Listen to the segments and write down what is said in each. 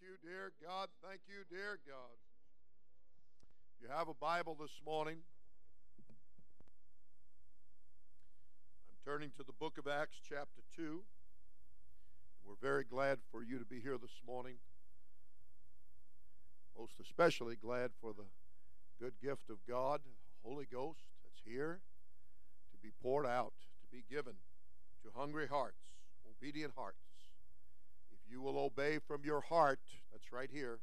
you, dear God. Thank you, dear God. If you have a Bible this morning, I'm turning to the book of Acts, chapter 2. We're very glad for you to be here this morning. Most especially glad for the good gift of God, the Holy Ghost, that's here to be poured out, to be given to hungry hearts, obedient hearts you will obey from your heart, that's right here,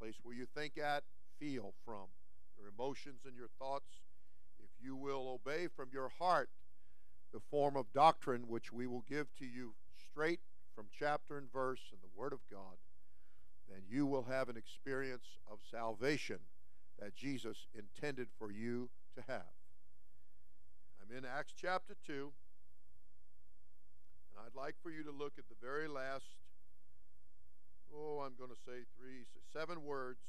place where you think at, feel from, your emotions and your thoughts, if you will obey from your heart the form of doctrine which we will give to you straight from chapter and verse in the Word of God, then you will have an experience of salvation that Jesus intended for you to have. I'm in Acts chapter 2, and I'd like for you to look at the very last oh, I'm going to say three, seven words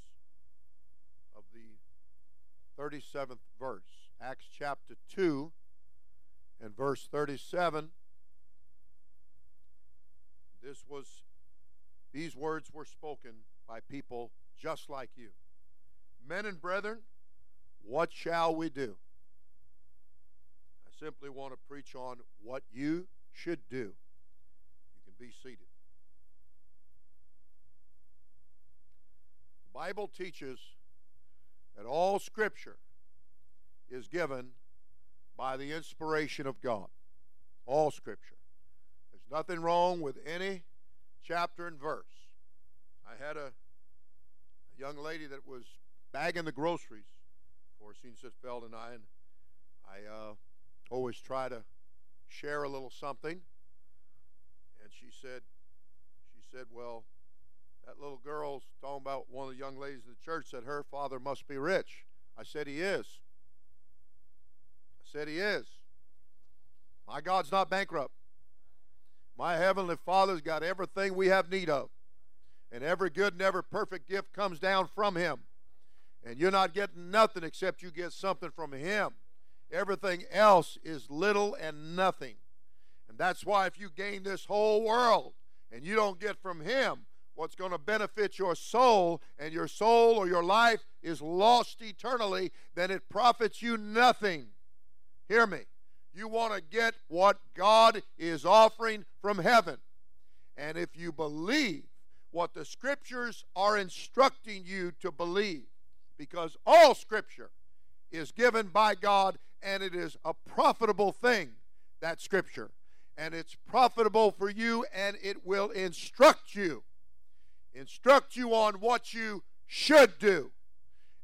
of the 37th verse. Acts chapter 2 and verse 37. This was, these words were spoken by people just like you. Men and brethren, what shall we do? I simply want to preach on what you should do. You can be seated. Bible teaches that all Scripture is given by the inspiration of God. All Scripture. There's nothing wrong with any chapter and verse. I had a, a young lady that was bagging the groceries for Seensitzfeld and I, and I uh, always try to share a little something. And she said, she said, well, that little girl's talking about one of the young ladies in the church said her father must be rich. I said he is. I said he is. My God's not bankrupt. My heavenly Father's got everything we have need of. And every good and every perfect gift comes down from him. And you're not getting nothing except you get something from him. Everything else is little and nothing. And that's why if you gain this whole world and you don't get from him what's going to benefit your soul, and your soul or your life is lost eternally, then it profits you nothing. Hear me. You want to get what God is offering from heaven. And if you believe what the scriptures are instructing you to believe, because all scripture is given by God and it is a profitable thing, that scripture. And it's profitable for you and it will instruct you instruct you on what you should do.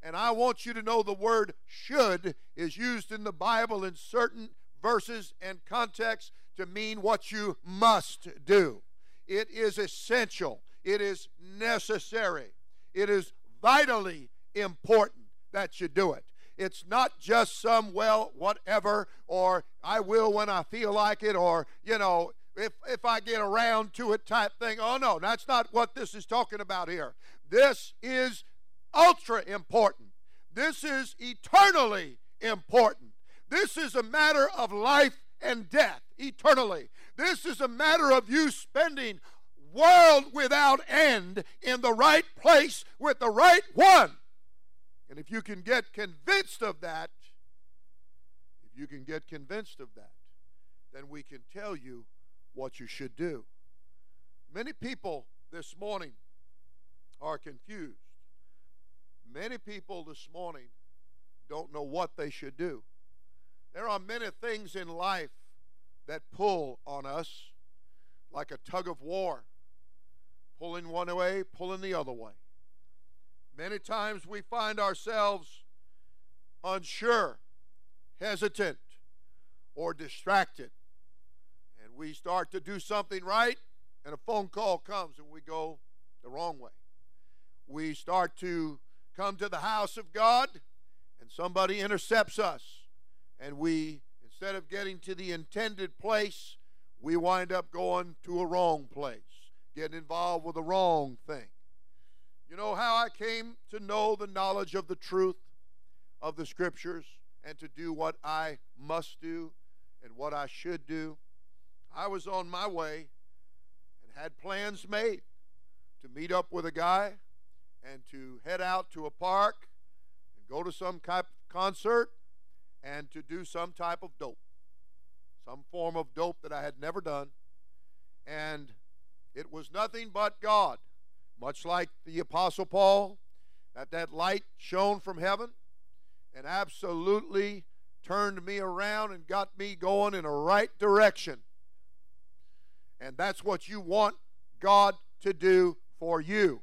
And I want you to know the word should is used in the Bible in certain verses and contexts to mean what you must do. It is essential, it is necessary, it is vitally important that you do it. It's not just some, well, whatever, or I will when I feel like it, or, you know, if, if I get around to it type thing. Oh, no, that's not what this is talking about here. This is ultra important. This is eternally important. This is a matter of life and death eternally. This is a matter of you spending world without end in the right place with the right one. And if you can get convinced of that, if you can get convinced of that, then we can tell you what you should do. Many people this morning are confused. Many people this morning don't know what they should do. There are many things in life that pull on us like a tug of war, pulling one way, pulling the other way. Many times we find ourselves unsure, hesitant, or distracted we start to do something right, and a phone call comes and we go the wrong way. We start to come to the house of God, and somebody intercepts us, and we, instead of getting to the intended place, we wind up going to a wrong place, getting involved with the wrong thing. You know how I came to know the knowledge of the truth of the Scriptures and to do what I must do and what I should do? I was on my way and had plans made to meet up with a guy and to head out to a park and go to some type of concert and to do some type of dope, some form of dope that I had never done. And it was nothing but God, much like the Apostle Paul, that that light shone from heaven and absolutely turned me around and got me going in a right direction. And that's what you want God to do for you.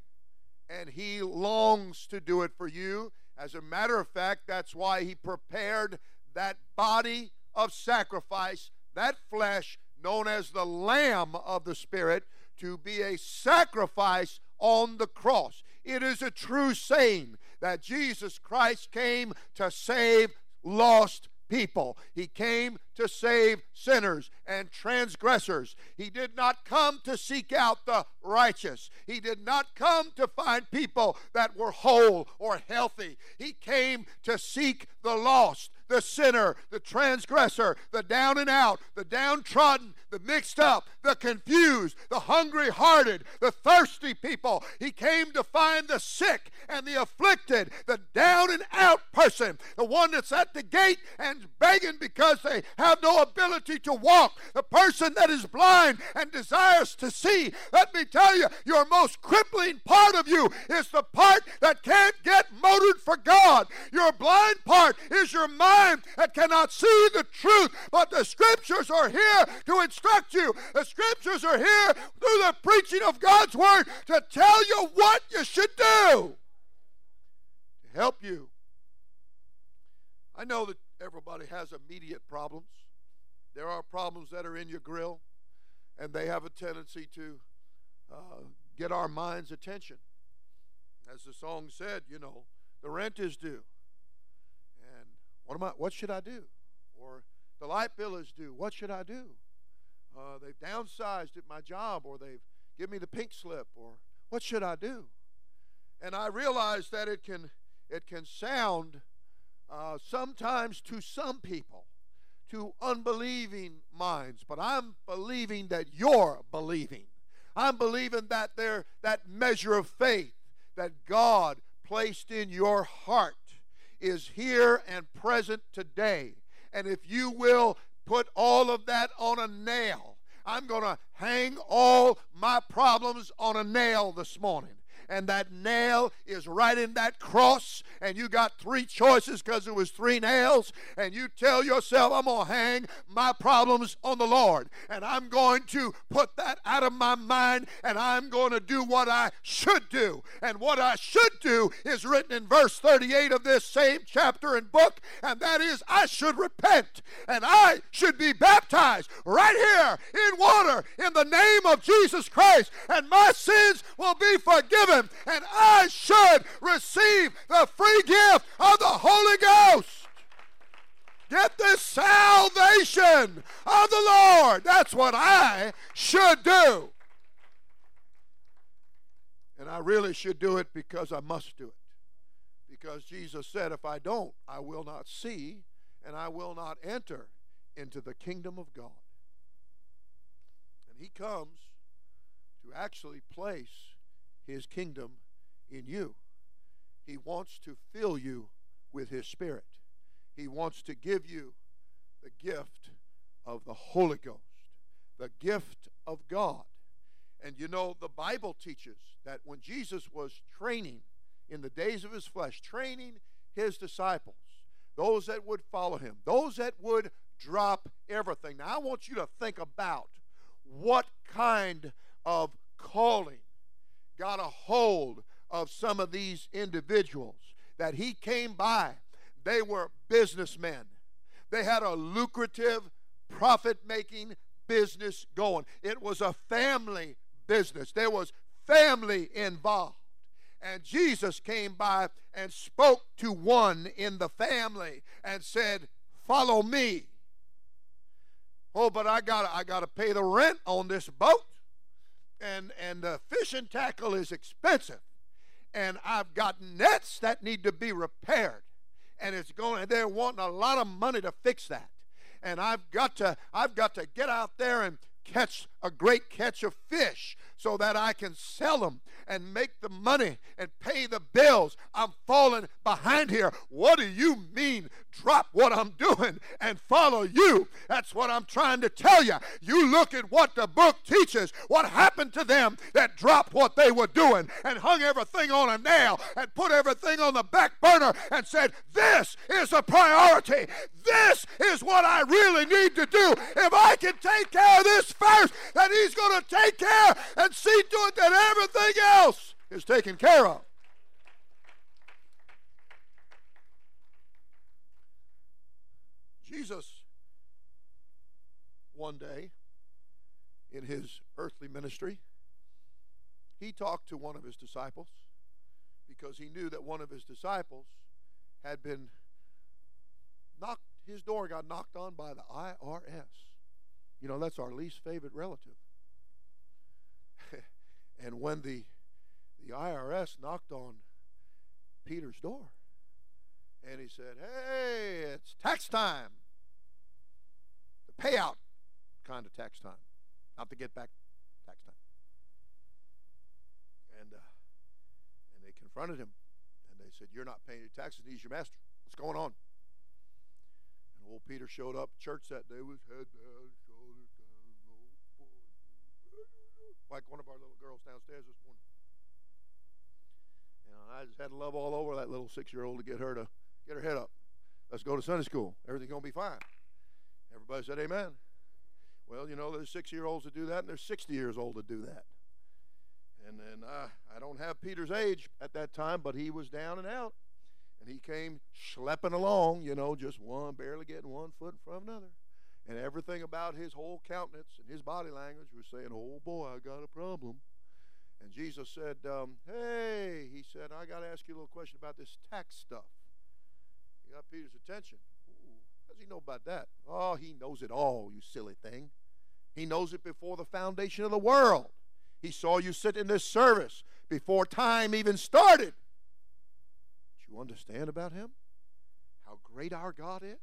And He longs to do it for you. As a matter of fact, that's why He prepared that body of sacrifice, that flesh known as the Lamb of the Spirit, to be a sacrifice on the cross. It is a true saying that Jesus Christ came to save lost people. He came to save sinners and transgressors. He did not come to seek out the righteous. He did not come to find people that were whole or healthy. He came to seek the lost the sinner, the transgressor, the down and out, the downtrodden, the mixed up, the confused, the hungry hearted, the thirsty people. He came to find the sick and the afflicted, the down and out person, the one that's at the gate and begging because they have no ability to walk, the person that is blind and desires to see. Let me tell you, your most crippling part of you is the part that can't get motored for God. Your blind part is your mind mind that cannot see the truth. But the scriptures are here to instruct you. The scriptures are here through the preaching of God's word to tell you what you should do to help you. I know that everybody has immediate problems. There are problems that are in your grill, and they have a tendency to uh, get our mind's attention. As the song said, you know, the rent is due. What am I? What should I do? Or the light bill is due. What should I do? Uh, they've downsized at my job, or they've given me the pink slip, or what should I do? And I realize that it can it can sound uh, sometimes to some people, to unbelieving minds, but I'm believing that you're believing. I'm believing that there that measure of faith that God placed in your heart is here and present today. And if you will put all of that on a nail, I'm going to hang all my problems on a nail this morning and that nail is right in that cross, and you got three choices because it was three nails, and you tell yourself, I'm going to hang my problems on the Lord, and I'm going to put that out of my mind, and I'm going to do what I should do. And what I should do is written in verse 38 of this same chapter and book, and that is, I should repent, and I should be baptized right here in water in the name of Jesus Christ, and my sins will be forgiven and I should receive the free gift of the Holy Ghost. Get the salvation of the Lord. That's what I should do. And I really should do it because I must do it. Because Jesus said, if I don't, I will not see and I will not enter into the kingdom of God. And He comes to actually place his kingdom in you. He wants to fill you with his spirit. He wants to give you the gift of the Holy Ghost, the gift of God. And you know, the Bible teaches that when Jesus was training in the days of his flesh, training his disciples, those that would follow him, those that would drop everything. Now, I want you to think about what kind of calling got a hold of some of these individuals that he came by. They were businessmen, they had a lucrative, profit making business going. It was a family business, there was family involved. And Jesus came by and spoke to one in the family and said, Follow me. Oh, but I got I got to pay the rent on this boat and and the fishing tackle is expensive, and I've got nets that need to be repaired, and it's going. They're wanting a lot of money to fix that, and I've got to I've got to get out there and catch a great catch of fish so that I can sell them and make the money and pay the bills. I'm falling behind here. What do you mean, drop what I'm doing and follow you? That's what I'm trying to tell you. You look at what the book teaches, what happened to them that dropped what they were doing and hung everything on a nail and put everything on the back burner and said, This is a priority. This is what I really need to do. If I can take care of this first, then He's going to take care and see to it that everything else is taken care of. Jesus, one day in his earthly ministry, he talked to one of his disciples because he knew that one of his disciples had been knocked, his door got knocked on by the IRS. You know, that's our least favorite relative. and when the the IRS knocked on Peter's door, and he said, "Hey, it's tax time. The payout kind of tax time, not to get back tax time." And uh, and they confronted him, and they said, "You're not paying your taxes. He's your master. What's going on?" And old Peter showed up church that day with head down, like one of our little girls downstairs this morning. Know, I just had to love all over that little six-year-old to get her to get her head up. Let's go to Sunday school. Everything's gonna be fine. Everybody said amen. Well, you know, there's six-year-olds that do that, and there's 60 years old that do that. And then uh, I don't have Peter's age at that time, but he was down and out. And he came schlepping along, you know, just one, barely getting one foot in front of another. And everything about his whole countenance and his body language was saying, Oh boy, I got a problem. And Jesus said, um, Hey, he said, I got to ask you a little question about this tax stuff. He got Peter's attention. Ooh, how does he know about that? Oh, he knows it all, you silly thing. He knows it before the foundation of the world. He saw you sit in this service before time even started. Do you understand about him? How great our God is?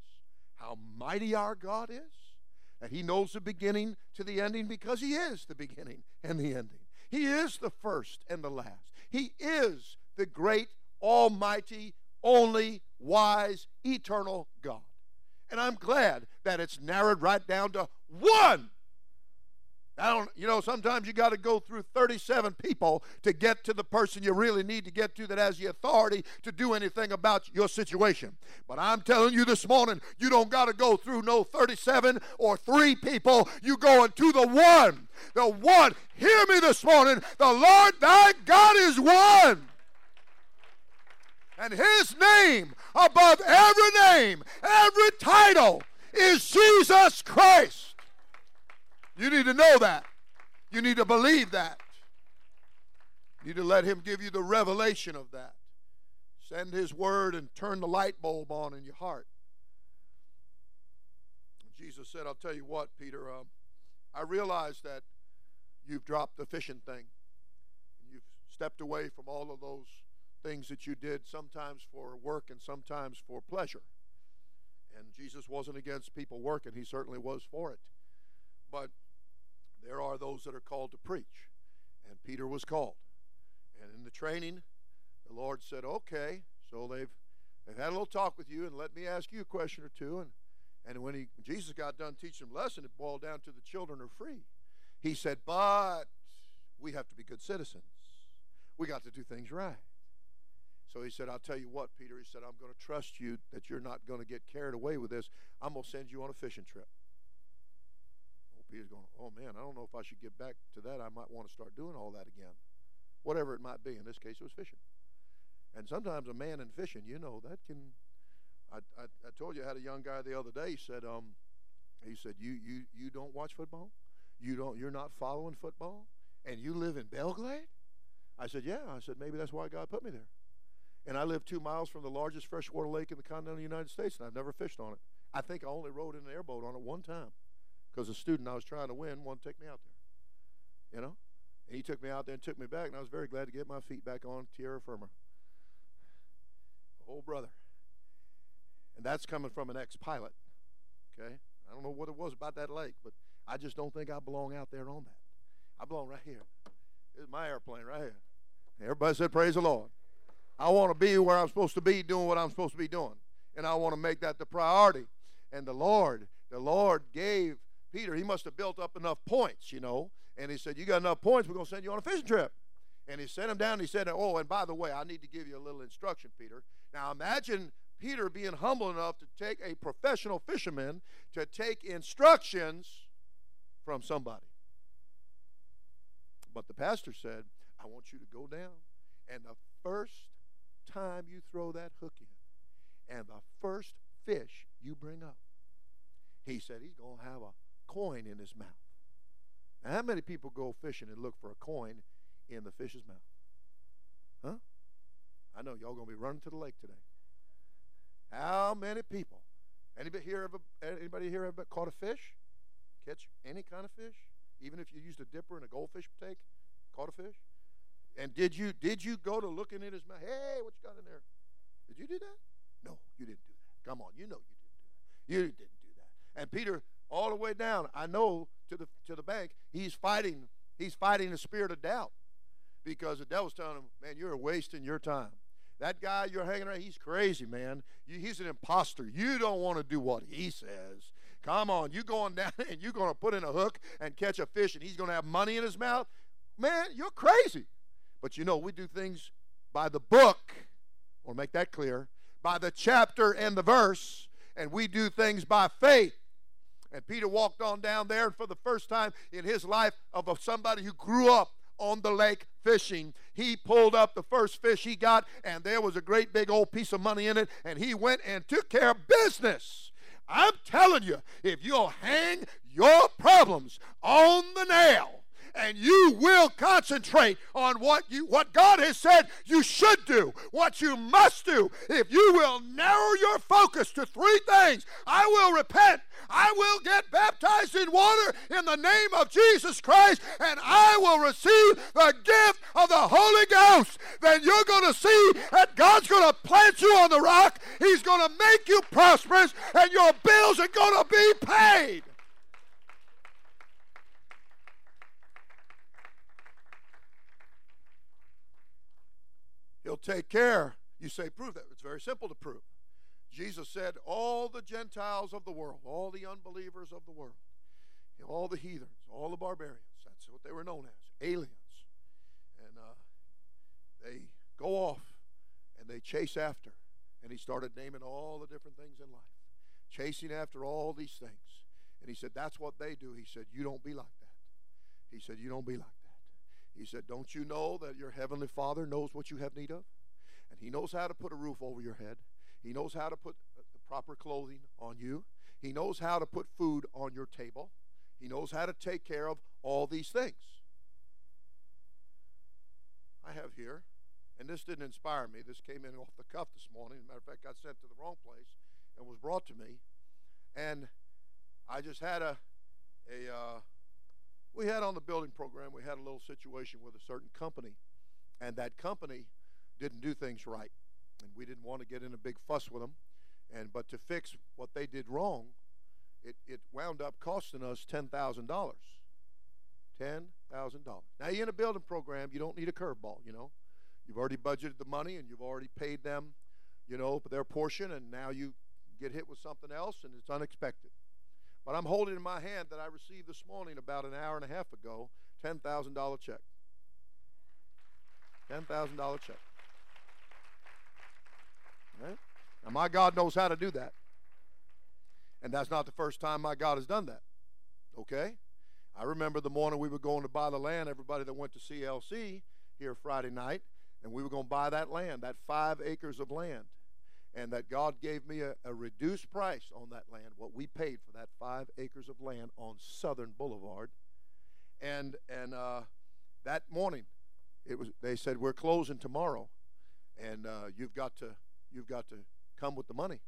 How mighty our God is, that He knows the beginning to the ending because He is the beginning and the ending. He is the first and the last. He is the great, almighty, only, wise, eternal God. And I'm glad that it's narrowed right down to one I don't, you know, sometimes you got to go through 37 people to get to the person you really need to get to that has the authority to do anything about your situation. But I'm telling you this morning, you don't got to go through no 37 or three people. You going to the one. The one. Hear me this morning. The Lord thy God is one. And his name above every name, every title is Jesus Christ. You need to know that. You need to believe that. You need to let Him give you the revelation of that. Send His word and turn the light bulb on in your heart. Jesus said, I'll tell you what, Peter, um, I realize that you've dropped the fishing thing. You've stepped away from all of those things that you did, sometimes for work and sometimes for pleasure. And Jesus wasn't against people working, He certainly was for it. But there are those that are called to preach. And Peter was called. And in the training, the Lord said, Okay, so they've they've had a little talk with you, and let me ask you a question or two. And and when he Jesus got done teaching them lesson, it boiled down to the children are free. He said, But we have to be good citizens. We got to do things right. So he said, I'll tell you what, Peter. He said, I'm going to trust you that you're not going to get carried away with this. I'm going to send you on a fishing trip. Peter's going, oh man, I don't know if I should get back to that. I might want to start doing all that again. Whatever it might be. In this case, it was fishing. And sometimes a man in fishing, you know, that can. I, I, I told you I had a young guy the other day. He said, um, he said, you you you don't watch football, you don't, you're not following football, and you live in Belle Glade? I said, yeah. I said maybe that's why God put me there. And I live two miles from the largest freshwater lake in the continental United States, and I've never fished on it. I think I only rode in an airboat on it one time because the student I was trying to win wanted to take me out there. You know? And he took me out there and took me back, and I was very glad to get my feet back on terra firma. Oh, brother. And that's coming from an ex pilot. Okay? I don't know what it was about that lake, but I just don't think I belong out there on that. I belong right here. This is my airplane right here. Everybody said, Praise the Lord. I want to be where I'm supposed to be, doing what I'm supposed to be doing. And I want to make that the priority. And the Lord, the Lord gave Peter, he must have built up enough points, you know. And he said, You got enough points, we're going to send you on a fishing trip. And he sent him down and he said, Oh, and by the way, I need to give you a little instruction, Peter. Now imagine Peter being humble enough to take a professional fisherman to take instructions from somebody. But the pastor said, I want you to go down, and the first time you throw that hook in, and the first fish you bring up, he said he's going to have a coin in his mouth. Now, how many people go fishing and look for a coin in the fish's mouth? Huh? I know y'all to be running to the lake today. How many people? Anybody here ever, anybody here ever caught a fish? Catch any kind of fish? Even if you used a dipper and a goldfish take, caught a fish? And did you did you go to looking in his mouth? Hey, what you got in there? Did you do that? No, you didn't do that. Come on, you know you didn't do that. You didn't do that. And Peter, all the way down, I know to the to the bank, he's fighting. He's fighting the spirit of doubt because the devil's telling him, "Man, you're wasting your time." That guy you're hanging around, he's crazy, man. He's an imposter. You don't want to do what he says. Come on, you going down and you're going to put in a hook and catch a fish and he's going to have money in his mouth? Man, you're crazy. But you know, we do things by the book, or make that clear, by the chapter and the verse, and we do things by faith. And Peter walked on down there, for the first time in his life, of somebody who grew up on the lake fishing. He pulled up the first fish he got, and there was a great big old piece of money in it, and he went and took care of business. I'm telling you, if you'll hang your problems on the nail, and you will concentrate on what you what God has said you should do, what you must do. If you will narrow your focus to three things, I will repent, I will get baptized in water in the name of Jesus Christ, and I will receive the gift of the Holy Ghost. Then you're going to see that God's going to plant you on the rock. He's going to make you prosperous, and your bills are going to be paid. Take care. You say, prove that. It's very simple to prove. Jesus said, All the Gentiles of the world, all the unbelievers of the world, all the heathens, all the barbarians, that's what they were known as, aliens. And uh, they go off and they chase after. And he started naming all the different things in life, chasing after all these things. And he said, That's what they do. He said, You don't be like that. He said, You don't be like that. He said, Don't you know that your heavenly Father knows what you have need of? And He knows how to put a roof over your head. He knows how to put the proper clothing on you. He knows how to put food on your table. He knows how to take care of all these things. I have here, and this didn't inspire me. This came in off the cuff this morning. As a matter of fact, got sent to the wrong place and was brought to me. And I just had a, a uh, we had on the building program, we had a little situation with a certain company, and that company didn't do things right. And we didn't want to get in a big fuss with them. And but to fix what they did wrong, it, it wound up costing us ten thousand dollars. Ten thousand dollars. Now you're in a building program, you don't need a curveball, you know. You've already budgeted the money and you've already paid them, you know, their portion, and now you get hit with something else and it's unexpected. But I'm holding in my hand that I received this morning about an hour and a half ago $10,000 check. $10,000 check. Right? Now, my God knows how to do that. And that's not the first time my God has done that. Okay? I remember the morning we were going to buy the land, everybody that went to CLC here Friday night, and we were going to buy that land, that five acres of land and that God gave me a, a, reduced price on that land, what we paid for that five acres of land on Southern Boulevard. And and uh, that morning, it was they said we're closing tomorrow, and uh, you've got to you've got to come with the money.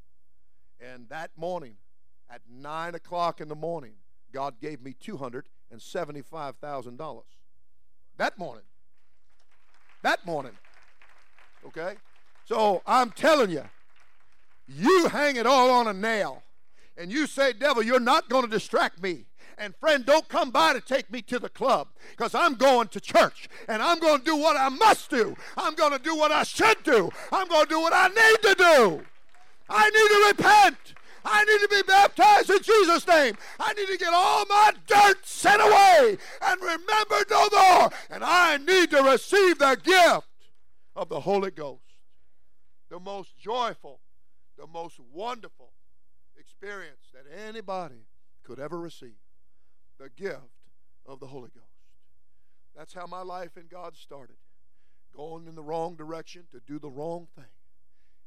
And that morning, at nine o'clock in the morning, God gave me two hundred and seventy-five thousand dollars. That morning. That morning. Okay. So I'm telling you, you hang it all on a nail and you say, Devil, you're not going to distract me. And friend, don't come by to take me to the club because I'm going to church and I'm going to do what I must do. I'm going to do what I should do. I'm going to do what I need to do. I need to repent. I need to be baptized in Jesus' name. I need to get all my dirt sent away and remembered no more. And I need to receive the gift of the Holy Ghost. The most joyful, the most wonderful experience that anybody could ever receive. The gift of the Holy Ghost. That's how my life in God started. Going in the wrong direction to do the wrong thing.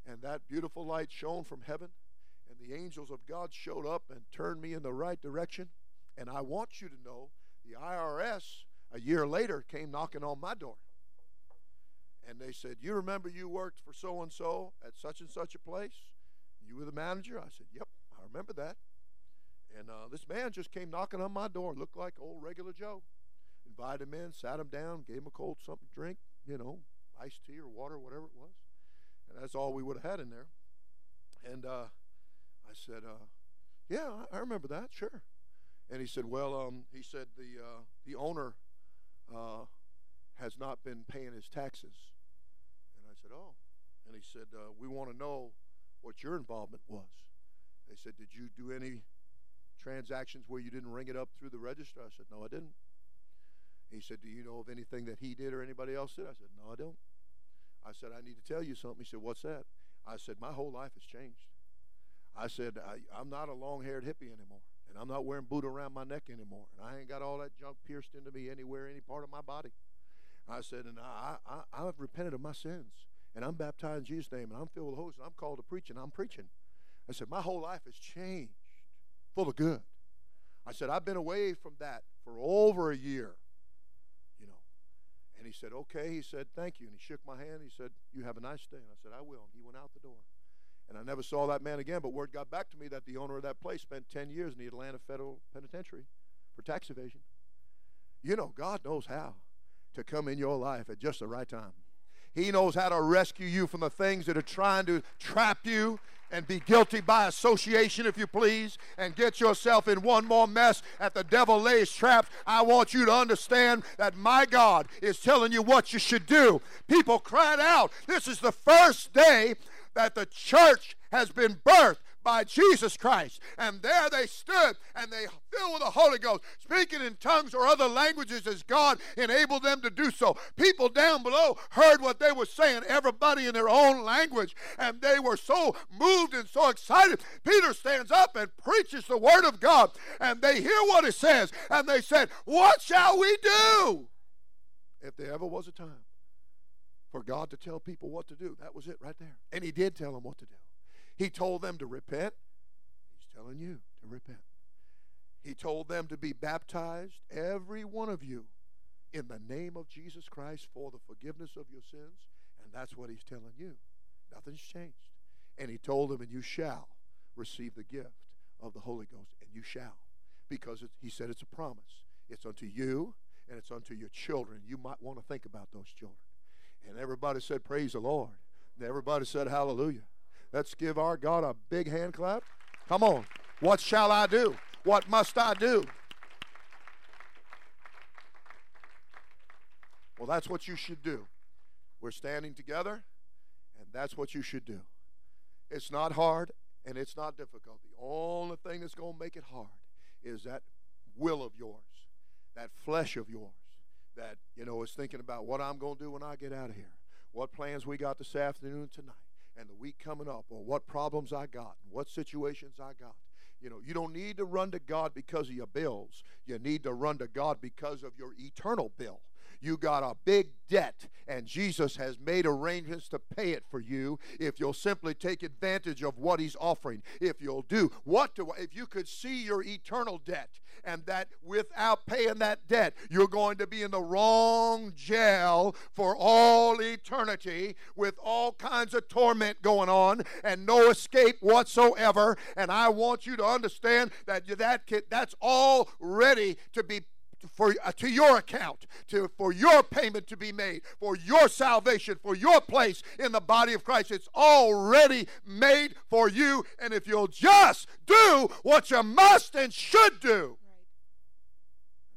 And that beautiful light shone from heaven and the angels of God showed up and turned me in the right direction. And I want you to know the IRS a year later came knocking on my door. And they said, You remember you worked for so and so at such and such a place? You were the manager? I said, Yep, I remember that. And uh, this man just came knocking on my door, looked like old regular Joe. Invited him in, sat him down, gave him a cold something to drink, you know, iced tea or water, whatever it was. And that's all we would have had in there. And uh, I said, uh, "Yeah, I remember that, sure." And he said, "Well, um, he said the uh, the owner uh, has not been paying his taxes." And I said, "Oh," and he said, uh, "We want to know what your involvement was." They said, "Did you do any transactions where you didn't ring it up through the register?" I said, "No, I didn't." He said, "Do you know of anything that he did or anybody else did?" I said, "No, I don't." I said, "I need to tell you something." He said, "What's that?" I said, "My whole life has changed." I said, I, am not a long haired hippie anymore. And I'm not wearing boot around my neck anymore. And I ain't got all that junk pierced into me anywhere, any part of my body. I said, and I, I, I've repented of my sins. And I'm baptized in Jesus' name. And I'm filled with the Holy Spirit. I'm called to preach, and I'm preaching. I said, my whole life has changed for the good. I said, I've been away from that for over a year. You know. And he said, okay. He said, thank you. And he shook my hand. He said, you have a nice day. And I said, I will. And he went out the door. And I never saw that man again, but word got back to me that the owner of that place spent 10 years in the Atlanta Federal Penitentiary for tax evasion. You know, God knows how to come in your life at just the right time. He knows how to rescue you from the things that are trying to trap you and be guilty by association, if you please, and get yourself in one more mess at the devil lays traps. I want you to understand that my God is telling you what you should do. People cried out. This is the first day that the church has been birthed by Jesus Christ. And there they stood and they filled with the Holy Ghost, speaking in tongues or other languages as God enabled them to do so. People down below heard what they were saying, everybody in their own language, and they were so moved and so excited. Peter stands up and preaches the word of God, and they hear what it says, and they said, What shall we do? If there ever was a time for God to tell people what to do. That was it right there. And He did tell them what to do. He told them to repent. He's telling you to repent. He told them to be baptized, every one of you, in the name of Jesus Christ for the forgiveness of your sins. And that's what He's telling you. Nothing's changed. And He told them, and you shall receive the gift of the Holy Ghost, and you shall. Because He said it's a promise. It's unto you and it's unto your children. You might want to think about those children. And everybody said, Praise the Lord. And everybody said, Hallelujah. Let's give our God a big hand clap. Come on. What shall I do? What must I do? Well, that's what you should do. We're standing together, and that's what you should do. It's not hard and it's not difficult. The only thing that's going to make it hard is that will of yours, that flesh of yours that, you know, is thinking about what I'm going to do when I get out of here, what plans we got this afternoon tonight, and the week coming up, or what problems I got, and what situations I got. You know, you don't need to run to God because of your bills. You need to run to God because of your eternal bill. You got a big debt, and Jesus has made arrangements to pay it for you if you'll simply take advantage of what He's offering. If you'll do what do if you could see your eternal debt, and that without paying that debt, you're going to be in the wrong jail for all eternity with all kinds of torment going on and no escape whatsoever. And I want you to understand that that that's all ready to be for uh, to your account to for your payment to be made for your salvation for your place in the body of Christ it's already made for you and if you'll just do what you must and should do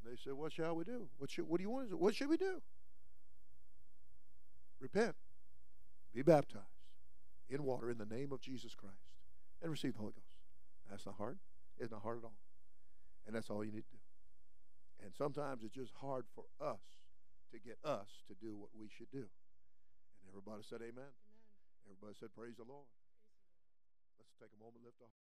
they said, What shall we do? What should what do you want? What should we do? Repent, be baptized in water in the name of Jesus Christ, and receive the Holy Ghost. That's not hard. It's not hard at all. And that's all you need to do. And sometimes it's just hard for us to get us to do what we should do. And everybody said amen. Amen. Everybody said praise the Lord. Let's take a moment, lift our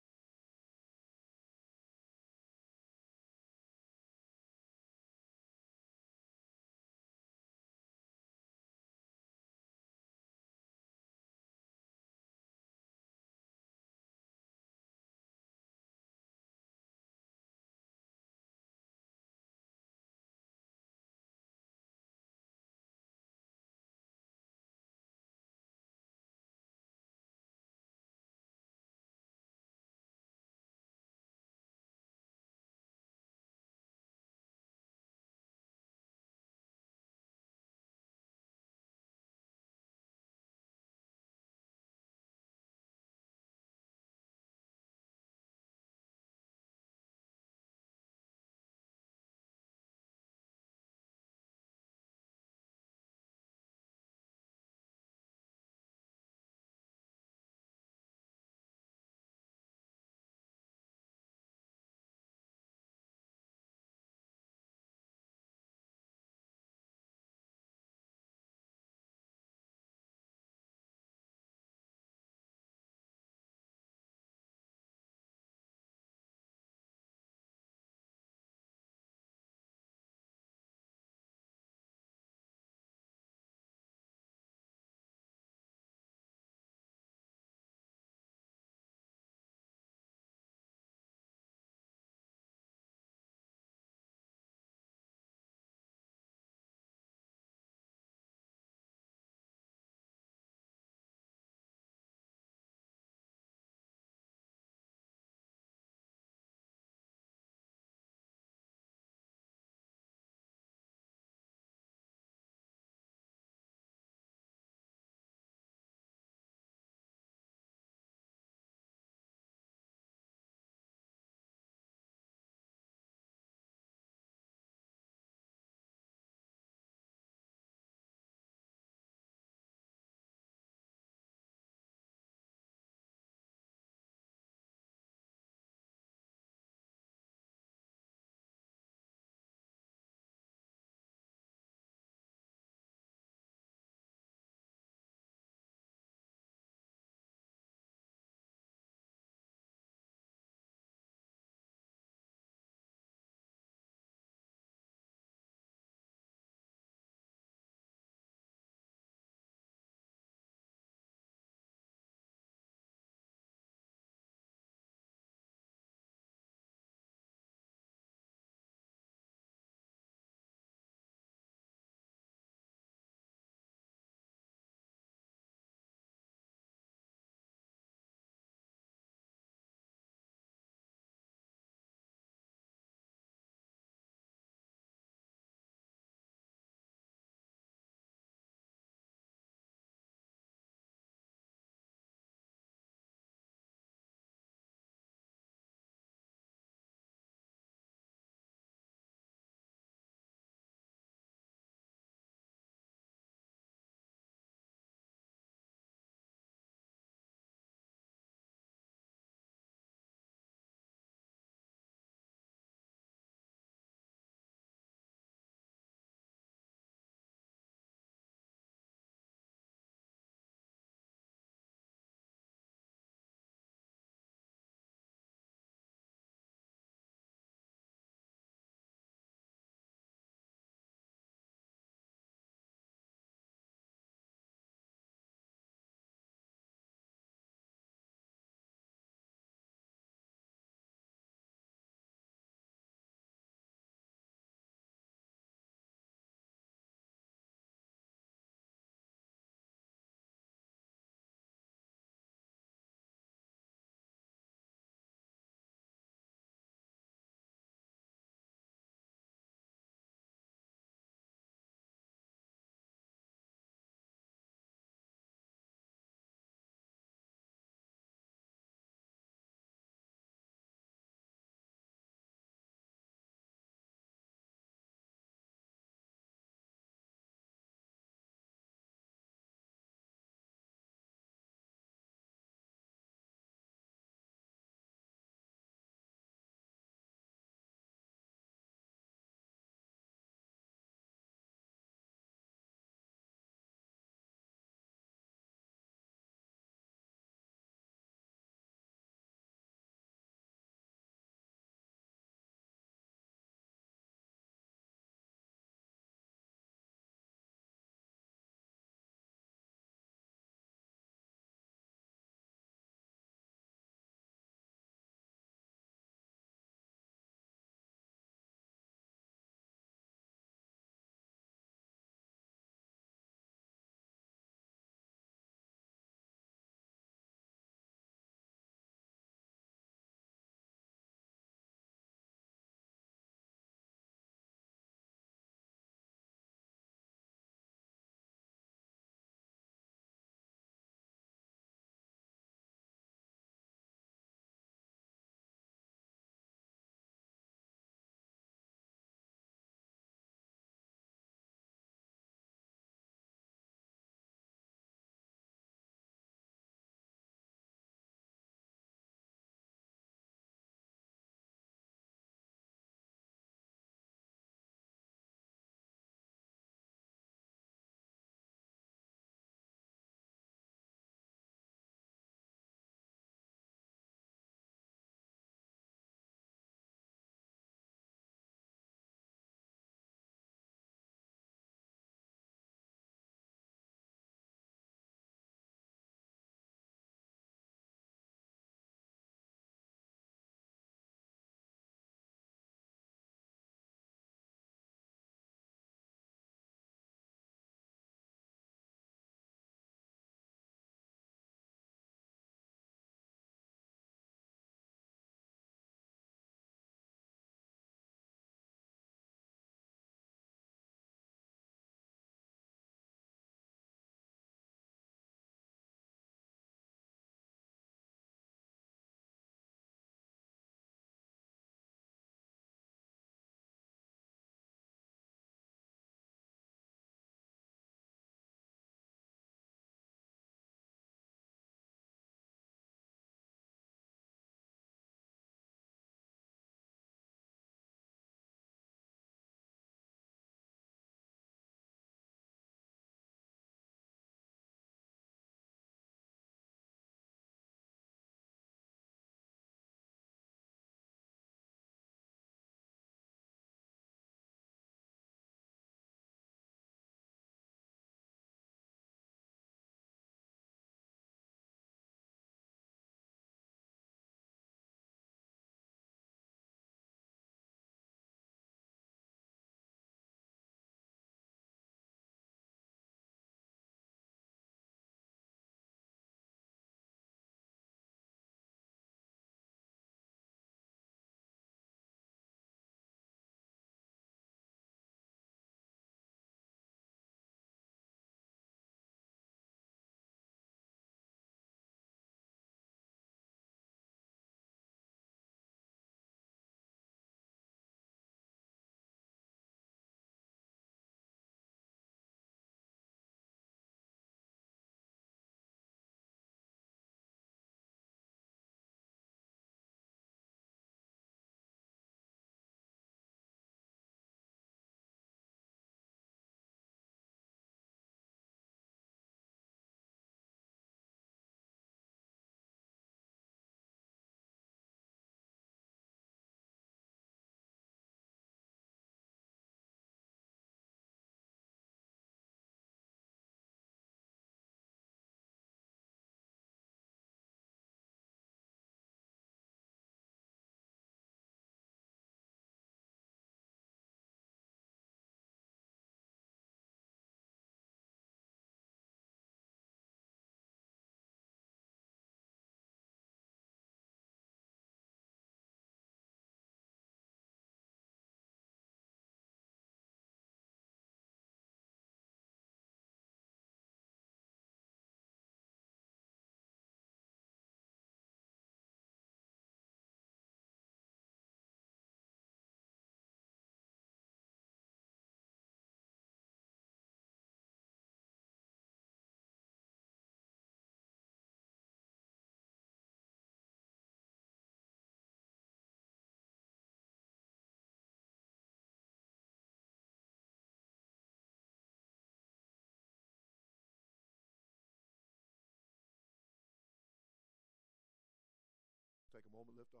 take a moment, lift our